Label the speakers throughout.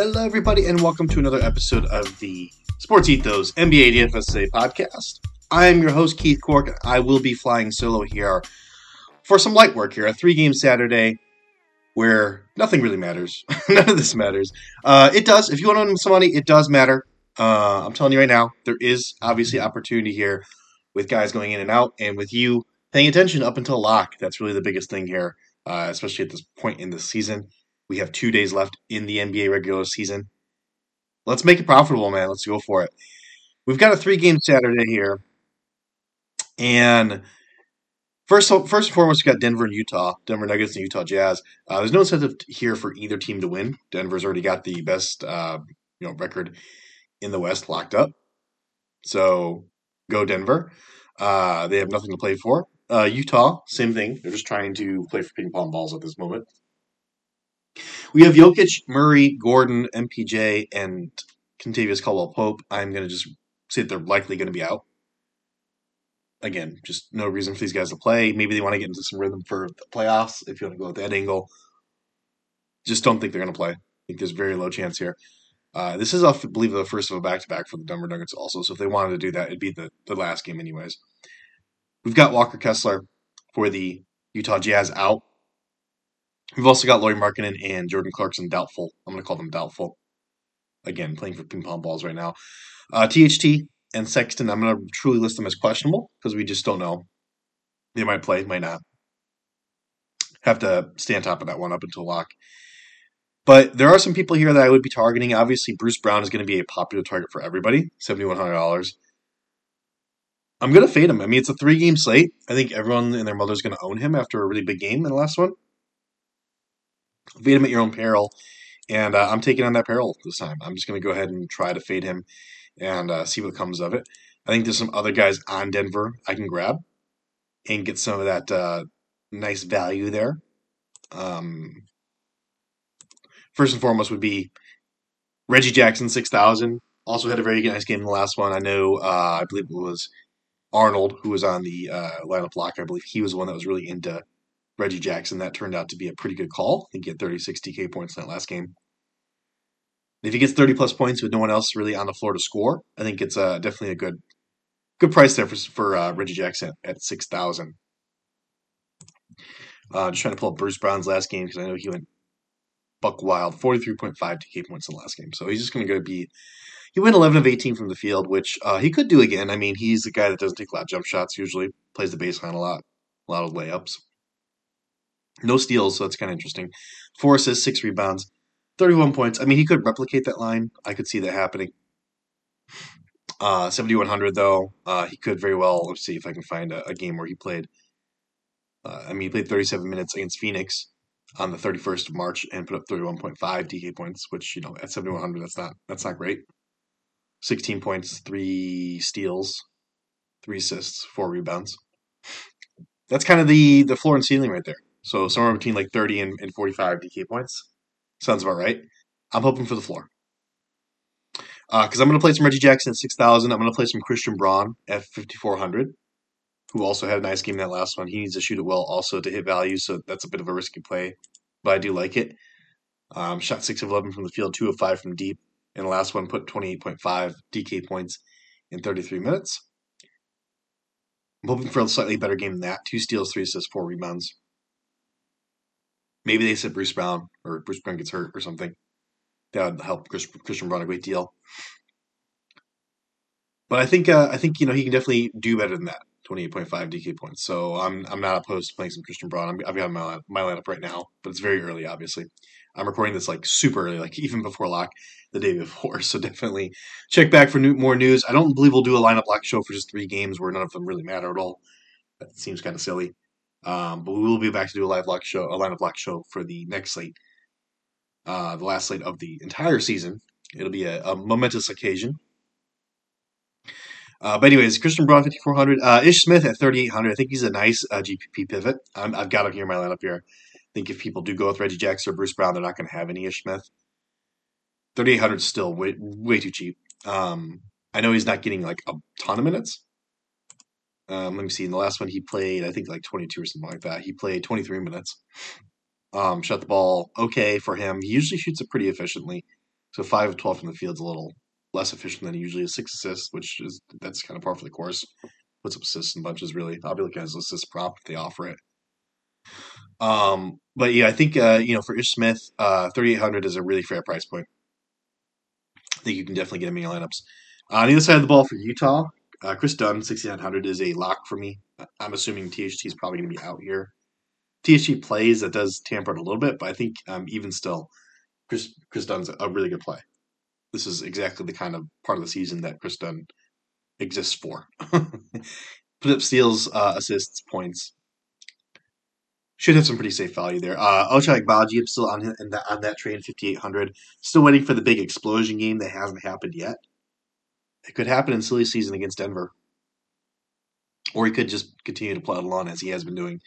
Speaker 1: Hello, everybody, and welcome to another episode of the Sports Ethos NBA DFSA podcast. I am your host, Keith Cork. I will be flying solo here for some light work here, a three game Saturday where nothing really matters. None of this matters. Uh, it does. If you want to earn some money, it does matter. Uh, I'm telling you right now, there is obviously opportunity here with guys going in and out, and with you paying attention up until lock. That's really the biggest thing here, uh, especially at this point in the season. We have two days left in the NBA regular season. Let's make it profitable, man. Let's go for it. We've got a three game Saturday here. And first, first and foremost, we got Denver and Utah, Denver Nuggets and Utah Jazz. Uh, there's no incentive here for either team to win. Denver's already got the best, uh, you know, record in the West locked up. So go Denver. Uh, they have nothing to play for. Uh, Utah, same thing. They're just trying to play for ping pong balls at this moment. We have Jokic, Murray, Gordon, MPJ, and Kentavious Caldwell Pope. I'm going to just say that they're likely going to be out. Again, just no reason for these guys to play. Maybe they want to get into some rhythm for the playoffs if you want to go at that angle. Just don't think they're going to play. I think there's very low chance here. Uh, this is, I believe, the first of a back to back for the Denver Nuggets also. So if they wanted to do that, it'd be the, the last game, anyways. We've got Walker Kessler for the Utah Jazz out. We've also got Lauri Markkanen and Jordan Clarkson doubtful. I'm going to call them doubtful. Again, playing for ping pong balls right now. Uh, THT and Sexton, I'm going to truly list them as questionable because we just don't know. They might play, might not. Have to stay on top of that one up until lock. But there are some people here that I would be targeting. Obviously, Bruce Brown is going to be a popular target for everybody, $7,100. I'm going to fade him. I mean, it's a three game slate. I think everyone and their mother is going to own him after a really big game in the last one. Fade him at your own peril. And uh, I'm taking on that peril this time. I'm just going to go ahead and try to fade him and uh, see what comes of it. I think there's some other guys on Denver I can grab and get some of that uh, nice value there. Um, first and foremost would be Reggie Jackson, 6,000. Also had a very nice game in the last one. I know, uh, I believe it was Arnold who was on the uh, lineup block. I believe he was the one that was really into Reggie Jackson. That turned out to be a pretty good call. I think he had 36 DK points in that last game. If he gets 30 plus points with no one else really on the floor to score, I think it's uh, definitely a good good price there for, for uh, Reggie Jackson at 6,000. Uh, just trying to pull up Bruce Brown's last game because I know he went buck wild, 43.5 DK points in the last game. So he's just going to go be. He went 11 of 18 from the field, which uh, he could do again. I mean, he's a guy that doesn't take a lot of jump shots usually, plays the baseline a lot, a lot of layups. No steals, so that's kind of interesting. Four assists, six rebounds, 31 points. I mean, he could replicate that line. I could see that happening. Uh, 7,100, though, uh, he could very well. Let's see if I can find a, a game where he played. Uh, I mean, he played 37 minutes against Phoenix on the 31st of March and put up 31.5 DK points, which, you know, at 7,100, that's not, that's not great. 16 points, three steals, three assists, four rebounds. That's kind of the, the floor and ceiling right there. So somewhere between like 30 and, and 45 DK points. Sounds about right. I'm hoping for the floor. Because uh, I'm going to play some Reggie Jackson at 6,000. I'm going to play some Christian Braun at 5,400, who also had a nice game in that last one. He needs to shoot it well also to hit value, so that's a bit of a risky play, but I do like it. Um, shot 6 of 11 from the field, 2 of 5 from deep, and the last one put 28.5 DK points in 33 minutes. I'm hoping for a slightly better game than that. Two steals, three assists, four rebounds. Maybe they said Bruce Brown or Bruce Brown gets hurt or something. That would help Chris, Christian Braun a great deal. But I think uh, I think you know he can definitely do better than that. 28.5 DK points. So I'm I'm not opposed to playing some Christian Braun. i have got my my lineup right now, but it's very early. Obviously, I'm recording this like super early, like even before lock the day before. So definitely check back for new, more news. I don't believe we'll do a lineup lock show for just three games where none of them really matter at all. That seems kind of silly. Um, but we will be back to do a live block show, a line of block show for the next slate, uh, the last slate of the entire season. It'll be a, a momentous occasion. Uh, but anyways, Christian Braun 5400, uh, Ish Smith at 3800. I think he's a nice uh, GPP pivot. i have got him here in my lineup here. I think if people do go with Reggie Jackson or Bruce Brown, they're not going to have any Ish Smith. 3800 is still way, way too cheap. Um, I know he's not getting like a ton of minutes, um, let me see. In the last one, he played, I think, like 22 or something like that. He played 23 minutes. Um, shot the ball okay for him. He usually shoots it pretty efficiently. So five of twelve from the field's a little less efficient than usually a six assists, which is that's kind of par for the course. Puts up assists in bunches really. I'll be looking at his assist prop if they offer it. Um, but yeah, I think uh, you know for Ish Smith, uh, thirty eight hundred is a really fair price point. I think you can definitely get him in your lineups. Uh, on the other side of the ball for Utah, uh, Chris Dunn, 6,900 is a lock for me. I'm assuming THT is probably going to be out here. THT plays, that does tamper it a little bit, but I think um, even still, Chris, Chris Dunn's a really good play. This is exactly the kind of part of the season that Chris Dunn exists for. Put up steals, uh, assists, points. Should have some pretty safe value there. Uh, Ochai Agbaji, I'm still on, that, on that train, 5,800. Still waiting for the big explosion game that hasn't happened yet. It could happen in silly season against Denver. Or he could just continue to play along as he has been doing,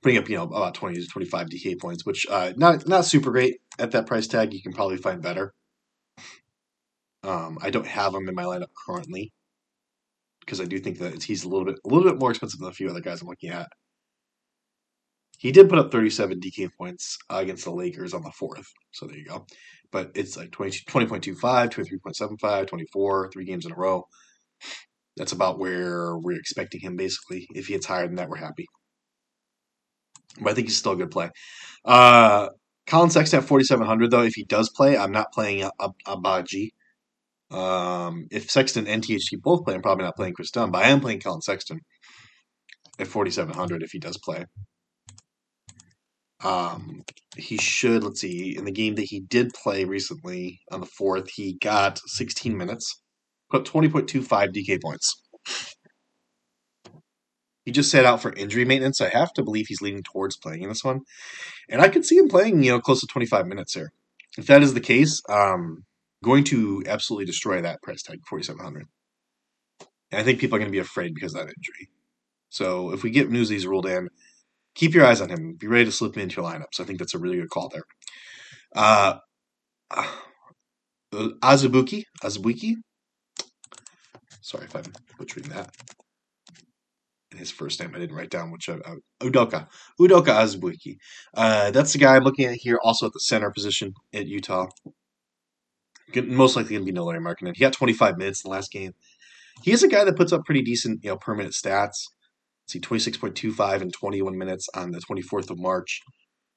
Speaker 1: putting up, you know, about 20 to 25 DK points, which uh, not not super great at that price tag. You can probably find better. Um, I don't have him in my lineup currently because I do think that he's a little bit a little bit more expensive than a few other guys I'm looking at. He did put up 37 DK points against the Lakers on the fourth, so there you go. But it's like 20, 20.25, 23.75, 24, three games in a row. That's about where we're expecting him, basically. If he hits higher than that, we're happy. But I think he's still a good play. Uh, Collin Sexton at 4,700, though, if he does play, I'm not playing Agbaji. Um, if Sexton and THT both play, I'm probably not playing Chris Dunn, but I am playing Collin Sexton at 4,700 if he does play. Um, he should, let's see, in the game that he did play recently on the 4th, he got 16 minutes, put 20.25 DK points. He just sat out for injury maintenance. I have to believe he's leaning towards playing in this one. And I could see him playing, you know, close to 25 minutes here. If that is the case, um, going to absolutely destroy that price tag, 4,700. And I think people are going to be afraid because of that injury. So if we get news he's ruled in, keep your eyes on him. Be ready to slip him into your lineups. I think that's a really good call there. Uh, Azubuki, Azubuike, Azubuike. Sorry if I'm butchering that. His first name I didn't write down, which uh, uh Udoka, Udoka Azubuki. Uh, that's the guy I'm looking at here, also at the center position at Utah. Most likely going to be no Larry Markkanen. He got 25 minutes in the last game. He is a guy that puts up pretty decent, you know, permanent stats see 26.25 in 21 minutes on the 24th of March.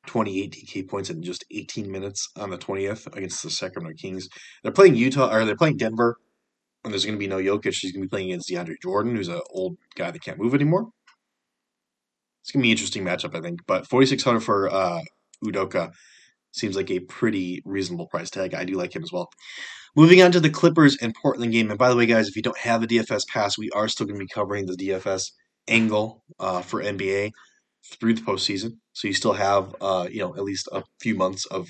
Speaker 1: 28 DK points in just 18 minutes on the 20th against the Sacramento Kings. They're playing Utah, or they're playing Denver, and there's going to be no Jokic. He's going to be playing against DeAndre Jordan, who's an old guy that can't move anymore. It's going to be an interesting matchup, I think. But 4,600 for uh, Udoka seems like a pretty reasonable price tag. I do like him as well. Moving on to the Clippers and Portland game. And by the way, guys, if you don't have a DFS pass, we are still going to be covering the DFS angle uh, for NBA through the postseason. So you still have, uh, you know, at least a few months of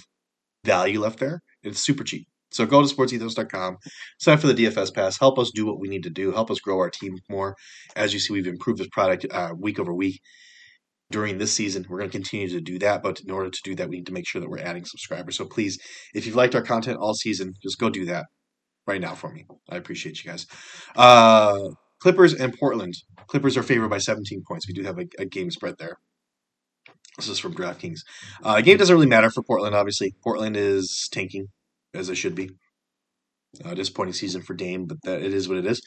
Speaker 1: value left there. It's super cheap. So go to sportsethos.com, sign up for the DFS pass, help us do what we need to do, help us grow our team more. As you see, we've improved this product uh, week over week during this season. We're going to continue to do that, but in order to do that, we need to make sure that we're adding subscribers. So please, if you've liked our content all season, just go do that right now for me. I appreciate you guys. Uh, Clippers and Portland. Clippers are favored by 17 points. We do have a, a game spread there. This is from DraftKings. Uh, game doesn't really matter for Portland, obviously. Portland is tanking, as it should be. Uh, disappointing season for Dame, but that, it is what it is.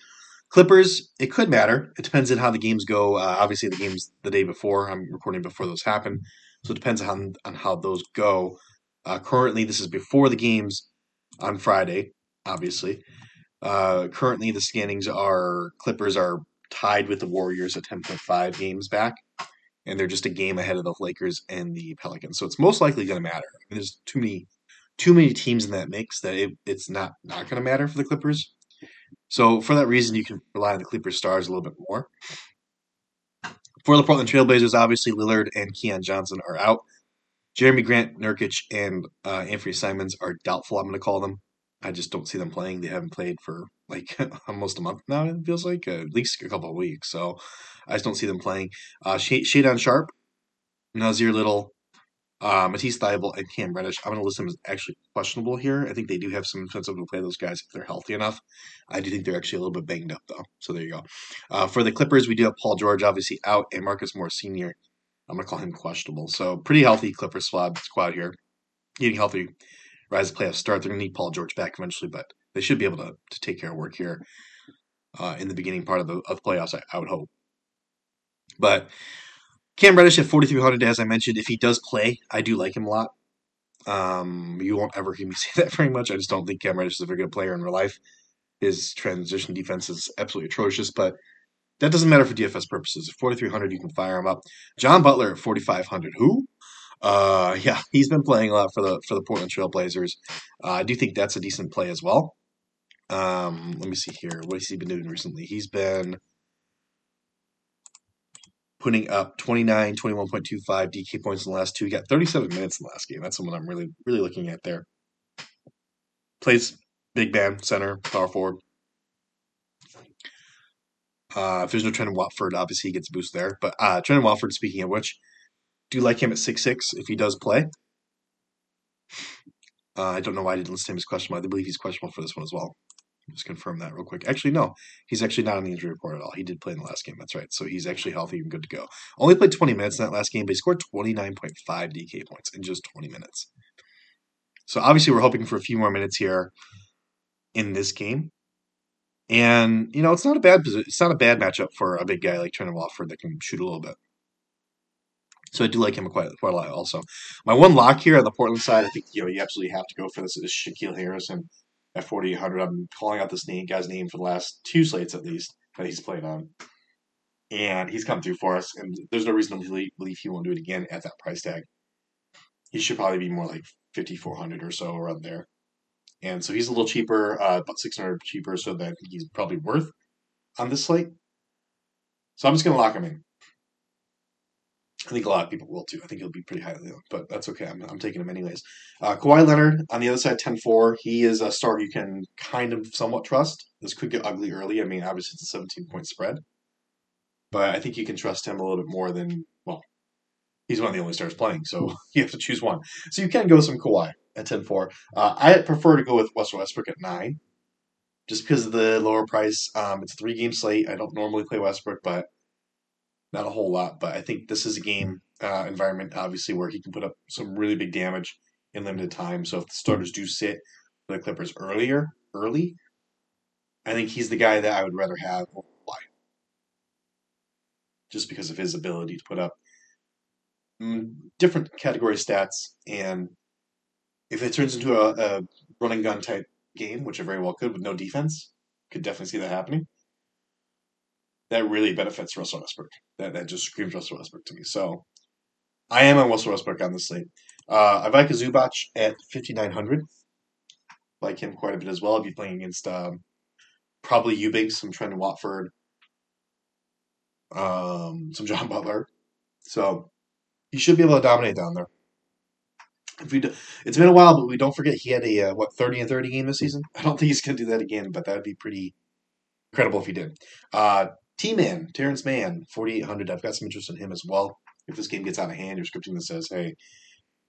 Speaker 1: Clippers, it could matter. It depends on how the games go. Uh, obviously, the games the day before. I'm recording before those happen, so it depends on on how those go. Uh, currently, this is before the games on Friday. Obviously, uh, currently, the standings are Clippers are tied with the Warriors at 10.5 games back, and they're just a game ahead of the Lakers and the Pelicans. So it's most likely going to matter. I mean, there's too many too many teams in that mix that it, it's not not going to matter for the Clippers. So for that reason, you can rely on the Clippers stars a little bit more. For the Portland Trailblazers, obviously Lillard and Keon Johnson are out. Jerami Grant, Nurkic, and uh, Anthony Simons are doubtful. I'm going to call them. I just don't see them playing. They haven't played for like almost a month now. It feels like uh, at least a couple of weeks. So I just don't see them playing. Uh, Shaedon Sharpe, Nassir Little, uh, Matisse and Cam Reddish. I'm going to list them as actually questionable here. I think they do have some incentive to play those guys if they're healthy enough. I do think they're actually a little bit banged up though. So there you go. Uh, for the Clippers, we do have Paul George obviously out and Marcus Morris Senior. I'm going to call him questionable. So pretty healthy Clippers squad squad here, getting healthy rise to playoff start. They're going to need Paul George back eventually, but they should be able to, to take care of work here uh, in the beginning part of the, of playoffs, I, I would hope. But Cam Reddish at 4,300, as I mentioned, if he does play, I do like him a lot. Um, you won't ever hear me say that very much. I just don't think Cam Reddish is a very good player in real life. His transition defense is absolutely atrocious, but that doesn't matter for DFS purposes. At 4,300, you can fire him up. John Butler at 4,500. Who? Uh, yeah, he's been playing a lot for the for the Portland Trailblazers. Uh, I do think that's a decent play as well. Um, let me see here. What has he been doing recently? He's been putting up 29, 21.25 DK points in the last two. He got 37 minutes in the last game. That's someone I'm really, really looking at there. Plays big man, center, power forward. Uh, if there's no Trendon Watford, obviously he gets a boost there. But uh, Trendon Watford, speaking of which, do like him at six six if he does play? Uh, I don't know why I didn't list him as questionable. I believe he's questionable for this one as well. Just confirm that real quick. Actually, no, he's actually not on the injury report at all. He did play in the last game. That's right. So he's actually healthy and good to go. Only played 20 minutes in that last game, but he scored 29.5 DK points in just 20 minutes. So obviously, we're hoping for a few more minutes here in this game. And you know, it's not a bad it's not a bad matchup for a big guy like Trendon Watford that can shoot a little bit. So I do like him quite quite a lot. Also, my one lock here on the Portland side, I think you know you absolutely have to go for this is Shaquille Harrison at 4,800. I'm calling out this name, guy's name for the last two slates at least that he's played on. And he's come through for us, and there's no reason to believe he won't do it again at that price tag. He should probably be more like 5,400 or so around there. And so he's a little cheaper, uh, about 600 cheaper, so that he's probably worth on this slate. So I'm just to lock him in. I think a lot of people will too. I think he'll be pretty highly owned, but that's okay. I'm, I'm taking him anyways. Uh, Kawhi Leonard on the other side, 10 4. He is a star you can kind of somewhat trust. This could get ugly early. I mean, obviously, it's a 17 point spread, but I think you can trust him a little bit more than, well, he's one of the only stars playing, so you have to choose one. So you can go some Kawhi at 10 4. Uh, I prefer to go with Western Westbrook at 9 just because of the lower price. Um, it's a three game slate. I don't normally play Westbrook, but not a whole lot, but I think this is a game uh, environment, obviously, where he can put up some really big damage in limited time. So if the starters do sit for the Clippers earlier, early, I think he's the guy that I would rather have Why? Just because of his ability to put up mm, different category stats, and if it turns into a, a running gun type game, which it very well could with no defense, could definitely see that happening that really benefits Russell Westbrook. That that just screams Russell Westbrook to me. So I am on Russell Westbrook on this slate. Uh, Ivica Zubac at 5,900. Like him quite a bit as well. I'll be playing against um, probably Eubanks, some Trent Watford, um, some John Butler. So he should be able to dominate down there. If we do, it's been a while, but we don't forget he had a uh, what thirty and thirty game this season. I don't think he's going to do that again, but that would be pretty incredible if he did. Uh, T Man, Terrence Mann, 4,800. I've got some interest in him as well. If this game gets out of hand, you're scripting that says, hey,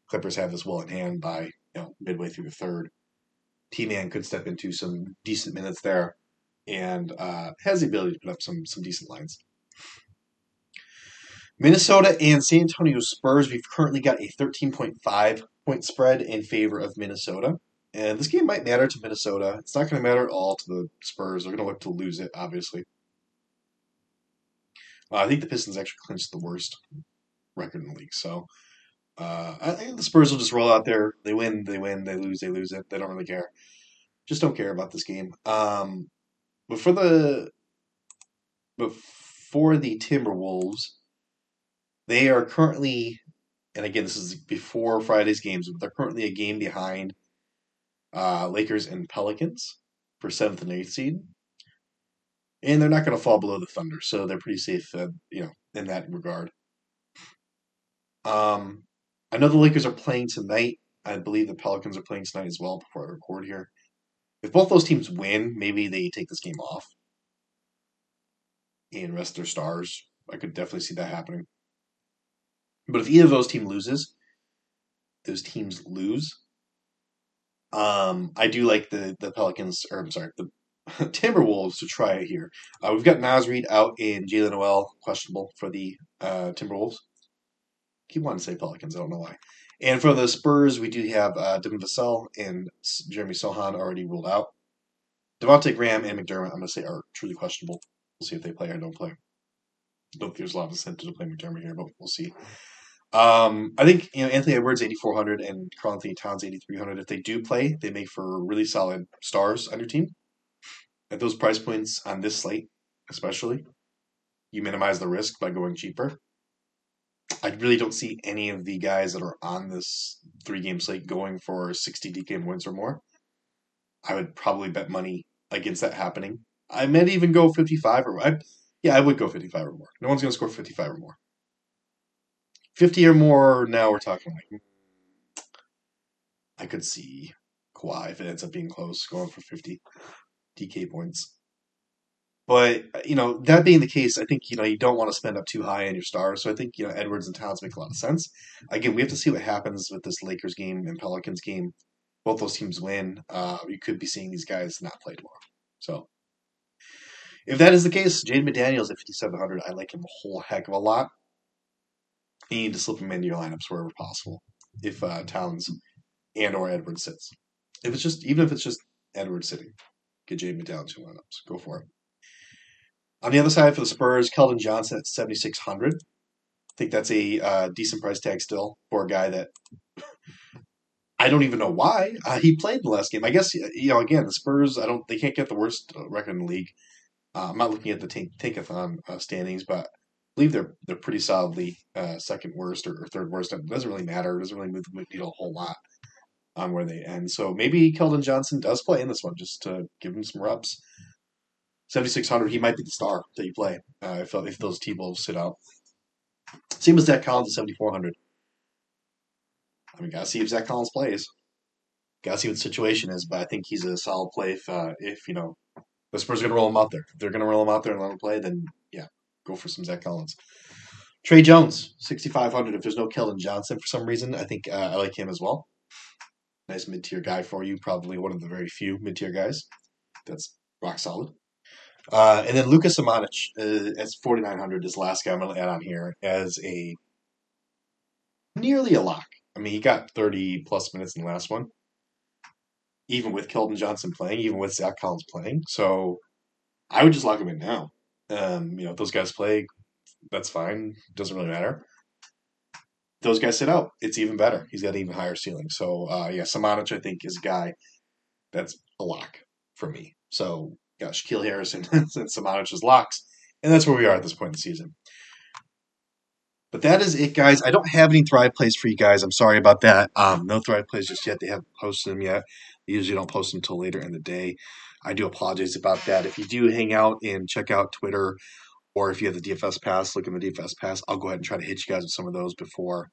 Speaker 1: Clippers have this well in hand by you know midway through the third. T Man could step into some decent minutes there and uh, has the ability to put up some some decent lines. Minnesota and San Antonio Spurs, we've currently got a 13.5 point spread in favor of Minnesota. And this game might matter to Minnesota. It's not going to matter at all to the Spurs. They're going to look to lose it, obviously. I think the Pistons actually clinched the worst record in the league. So uh, I think the Spurs will just roll out there. They win, they win. They lose, they lose it. They don't really care. Just don't care about this game. Um, but for the but for the Timberwolves, they are currently, and again, this is before Friday's games, but they're currently a game behind uh, Lakers and Pelicans for seventh and eighth seed and they're not going to fall below the Thunder, so they're pretty safe, uh, you know, in that regard. Um, I know the Lakers are playing tonight. I believe the Pelicans are playing tonight as well. Before I record here, if both those teams win, maybe they take this game off and rest their stars. I could definitely see that happening. But if either of those team loses, those teams lose. Um, I do like the the Pelicans, or I'm sorry, the Timberwolves to try it here. Uh, we've got Naz Reid out and Jaylen Nowell questionable for the uh, Timberwolves. Keep wanting to say Pelicans, I don't know why. And for the Spurs, we do have uh, Devin Vassell and Jeremy Sochan already ruled out. Devonte Graham and McDermott, I'm going to say, are truly questionable. We'll see if they play or don't play. Don't think there's a lot of incentive to play McDermott here, but we'll see. Um, I think you know Anthony Edwards 8400 and Karl Anthony Towns 8300. If they do play, they make for really solid stars on your team. At those price points on this slate, especially, you minimize the risk by going cheaper. I really don't see any of the guys that are on this three game slate going for 60 DK wins or more. I would probably bet money against that happening. I might even go 55 or I, yeah, I would go 55 or more. No one's going to score 55 or more. 50 or more, now we're talking like I could see Kawhi if it ends up being close, going for 50 DK points. But you know, that being the case, I think you know you don't want to spend up too high on your stars. So I think you know Edwards and Towns make a lot of sense. Again, we have to see what happens with this Lakers game and Pelicans game. Both those teams win. Uh, you could be seeing these guys not play tomorrow. So if that is the case, Jaden McDaniels at 5,700, I like him a whole heck of a lot. You need to slip him into your lineups wherever possible. If uh, Towns and or Edwards sits, if it's just even if it's just Edwards sitting, get Jaden McDaniels your lineups. Go for it. On the other side for the Spurs, Keldon Johnson at 7,600. I think that's a uh, decent price tag still for a guy that I don't even know why uh, he played the last game. I guess you know again the Spurs. I don't. They can't get the worst record in the league. Uh, I'm not looking at the tank, Tankathon uh, standings, but I believe they're they're pretty solidly uh, second worst or, or, third worst. It doesn't really matter. It doesn't really move the needle a whole lot on where they end. So maybe Keldon Johnson does play in this one just to give him some reps. 7600, he might be the star that you play uh, if, if those T Wolves sit out. Same as Zach Collins at 7400. I mean, gotta see if Zach Collins plays. Gotta see what the situation is, but I think he's a solid play if, uh, if you know, the Spurs are gonna roll him out there. If they're gonna roll him out there and let him play, then yeah, go for some Zach Collins. Tre Jones, 6,500. If there's no Keldon Johnson for some reason, I think uh, I like him as well. Nice mid tier guy for you. Probably one of the very few mid tier guys. That's rock solid. Uh, and then Lucas Samanic uh, as 4,900 is last guy I'm going to add on here as a nearly a lock. I mean, he got 30 plus minutes in the last one, even with Keldon Johnson playing, even with Zach Collins playing. So I would just lock him in now. Um, you know, if those guys play, that's fine. Doesn't really matter. Those guys sit out. It's even better. He's got an even higher ceiling. So uh, yeah, Samanic I think is a guy that's a lock for me. So got Shaquille Harrison and Samanic's locks. And that's where we are at this point in the season. But that is it, guys. I don't have any Thrive plays for you guys. I'm sorry about that. Um, no Thrive plays just yet. They haven't posted them yet. They usually don't post them until later in the day. I do apologize about that. If you do hang out and check out Twitter, or if you have the DFS pass, look in the DFS pass. I'll go ahead and try to hit you guys with some of those before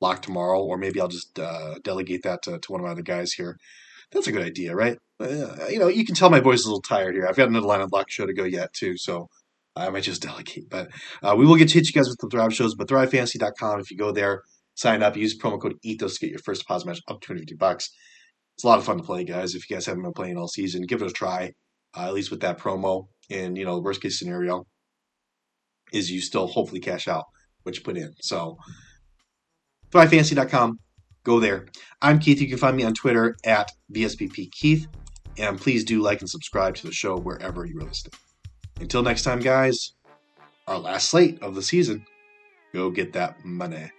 Speaker 1: lock tomorrow, or maybe I'll just uh, delegate that to, to one of my other guys here. That's a good idea, right? Uh, you know, you can tell my voice is a little tired here. I've got another line of block show to go yet, too, so I might just delegate. But uh, we will get to hit you guys with the Thrive shows, but thrivefantasy.com, if you go there, sign up, use promo code ETHOS to get your first deposit match up to 250 bucks. It's a lot of fun to play, guys. If you guys haven't been playing all season, give it a try, uh, at least with that promo. And, you know, worst case scenario is you still hopefully cash out what you put in. So, thrivefantasy.com, go there. I'm Keith. You can find me on Twitter at VSBP And please do like and subscribe to the show wherever you're listening. Until next time, guys, our last slate of the season, go get that money.